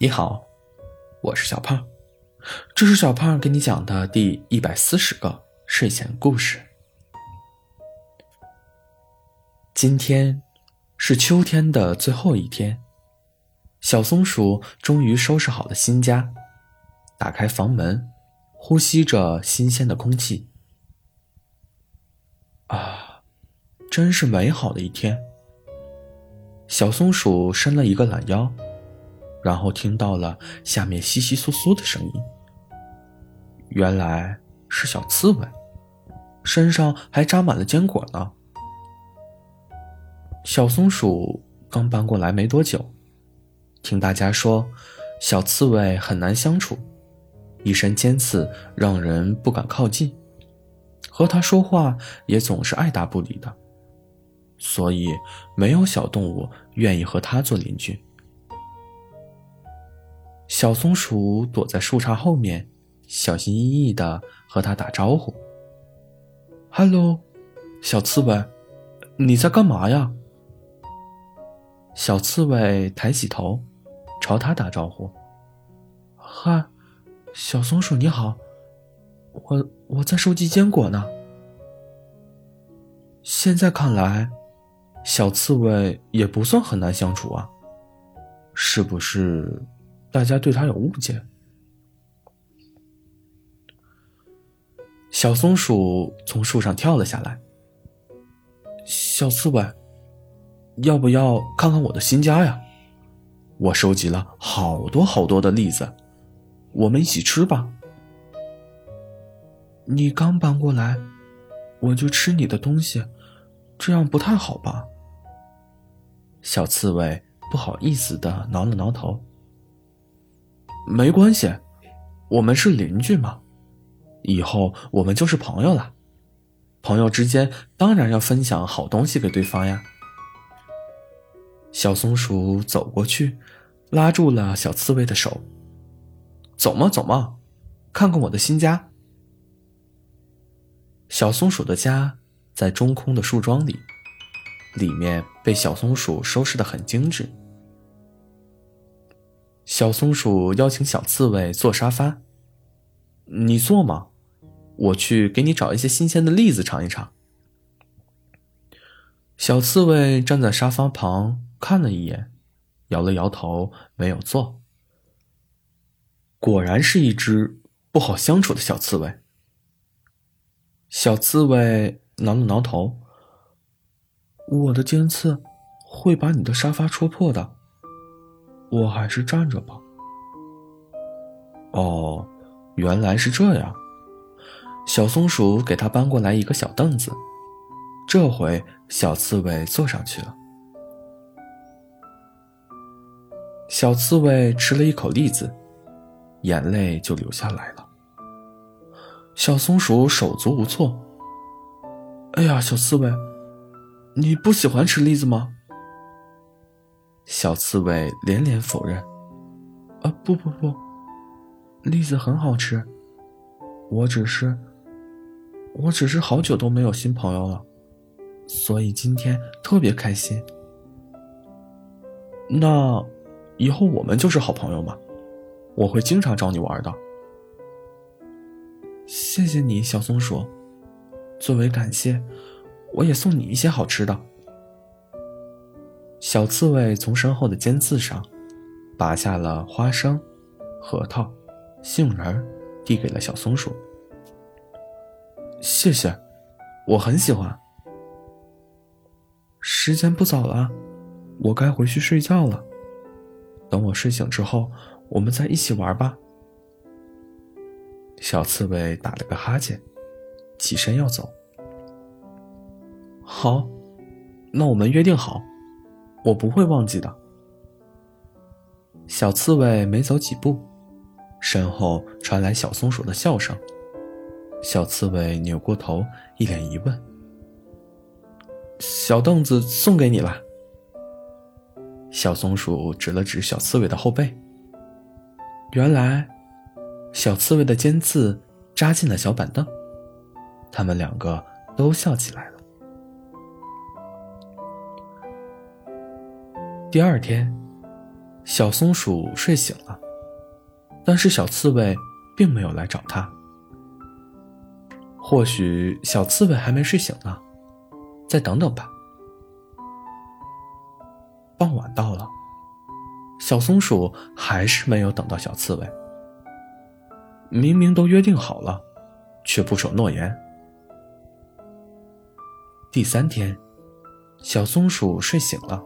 你好，我是小胖，这是小胖给你讲的第一百四十个睡前故事。今天是秋天的最后一天，小松鼠终于收拾好了新家，打开房门，呼吸着新鲜的空气。啊，真是美好的一天。小松鼠伸了一个懒腰。然后听到了下面窸窸窣窣的声音，原来是小刺猬，身上还扎满了坚果呢。小松鼠刚搬过来没多久，听大家说小刺猬很难相处，一身尖刺让人不敢靠近，和它说话也总是爱答不理的，所以没有小动物愿意和它做邻居。小松鼠躲在树杈后面，小心翼翼的和它打招呼：“Hello，小刺猬，你在干嘛呀？”小刺猬抬起头，朝他打招呼：“嗨，小松鼠你好，我我在收集坚果呢。”现在看来，小刺猬也不算很难相处啊，是不是？大家对他有误解。小松鼠从树上跳了下来。小刺猬，要不要看看我的新家呀？我收集了好多好多的栗子，我们一起吃吧。你刚搬过来，我就吃你的东西，这样不太好吧？小刺猬不好意思的挠了挠头。没关系，我们是邻居嘛，以后我们就是朋友了。朋友之间当然要分享好东西给对方呀。小松鼠走过去，拉住了小刺猬的手。走嘛走嘛，看看我的新家。小松鼠的家在中空的树桩里，里面被小松鼠收拾的很精致。小松鼠邀请小刺猬坐沙发，你坐吗？我去给你找一些新鲜的栗子尝一尝。小刺猬站在沙发旁看了一眼，摇了摇头，没有坐。果然是一只不好相处的小刺猬。小刺猬挠了挠头，我的尖刺会把你的沙发戳破的。我还是站着吧。哦，原来是这样。小松鼠给他搬过来一个小凳子，这回小刺猬坐上去了。小刺猬吃了一口栗子，眼泪就流下来了。小松鼠手足无措。哎呀，小刺猬，你不喜欢吃栗子吗？小刺猬连连否认：“啊，不不不，栗子很好吃。我只是，我只是好久都没有新朋友了，所以今天特别开心。那以后我们就是好朋友嘛，我会经常找你玩的。谢谢你，小松鼠。作为感谢，我也送你一些好吃的。”小刺猬从身后的尖刺上拔下了花生、核桃、杏仁，递给了小松鼠。谢谢，我很喜欢。时间不早了，我该回去睡觉了。等我睡醒之后，我们再一起玩吧。小刺猬打了个哈欠，起身要走。好，那我们约定好。我不会忘记的。小刺猬没走几步，身后传来小松鼠的笑声。小刺猬扭过头，一脸疑问：“小凳子送给你了。”小松鼠指了指小刺猬的后背。原来，小刺猬的尖刺扎进了小板凳。他们两个都笑起来了。第二天，小松鼠睡醒了，但是小刺猬并没有来找它。或许小刺猬还没睡醒呢，再等等吧。傍晚到了，小松鼠还是没有等到小刺猬。明明都约定好了，却不守诺言。第三天，小松鼠睡醒了，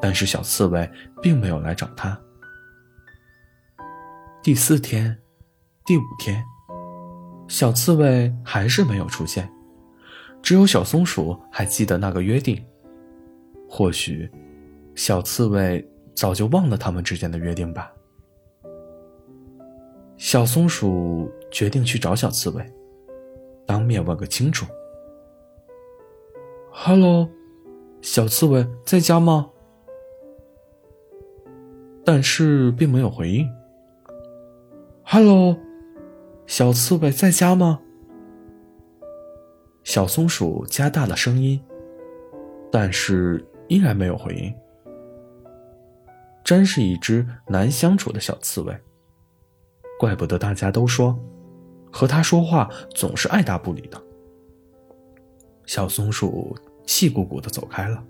但是小刺猬并没有来找他。第四天，第五天。小刺猬还是没有出现，只有小松鼠还记得那个约定。或许，小刺猬早就忘了他们之间的约定吧。小松鼠决定去找小刺猬，当面问个清楚。“Hello，小刺猬在家吗？”但是并没有回应。“Hello。”小刺猬在家吗？小松鼠加大了声音，但是依然没有回应。真是一只难相处的小刺猬，怪不得大家都说，和它说话总是爱答不理的。小松鼠气鼓鼓的走开了。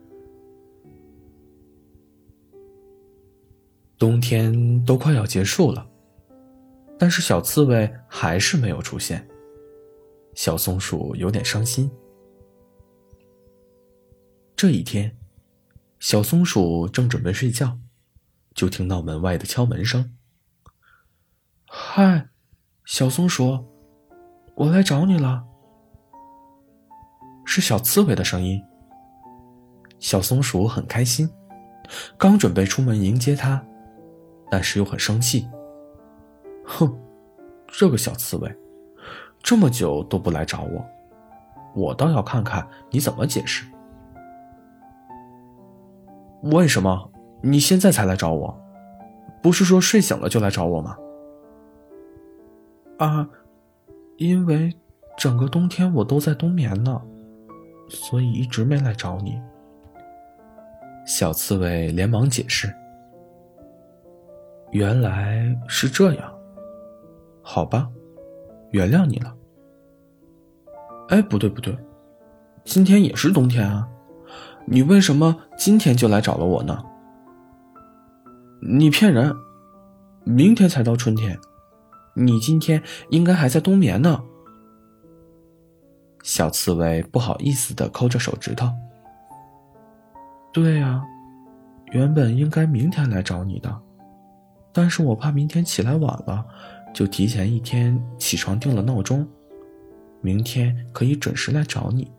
冬天都快要结束了。但是小刺猬还是没有出现，小松鼠有点伤心。这一天，小松鼠正准备睡觉，就听到门外的敲门声。“嗨，小松鼠，我来找你了。”是小刺猬的声音。小松鼠很开心，刚准备出门迎接它，但是又很生气。哼，这个小刺猬，这么久都不来找我，我倒要看看你怎么解释。为什么你现在才来找我？不是说睡醒了就来找我吗？啊，因为整个冬天我都在冬眠呢，所以一直没来找你。小刺猬连忙解释：“原来是这样。”好吧，原谅你了。哎，不对不对，今天也是冬天啊，你为什么今天就来找了我呢？你骗人，明天才到春天，你今天应该还在冬眠呢。小刺猬不好意思的抠着手指头。对呀，原本应该明天来找你的，但是我怕明天起来晚了。就提前一天起床定了闹钟，明天可以准时来找你。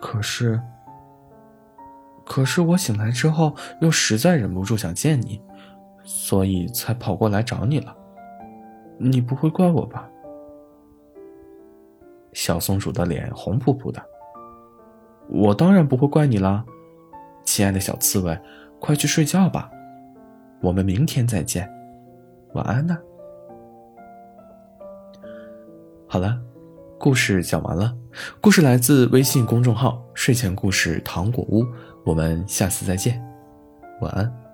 可是，可是我醒来之后又实在忍不住想见你，所以才跑过来找你了。你不会怪我吧？小松鼠的脸红扑扑的。我当然不会怪你啦，亲爱的小刺猬，快去睡觉吧，我们明天再见，晚安呢。好了，故事讲完了。故事来自微信公众号“睡前故事糖果屋”。我们下次再见，晚安。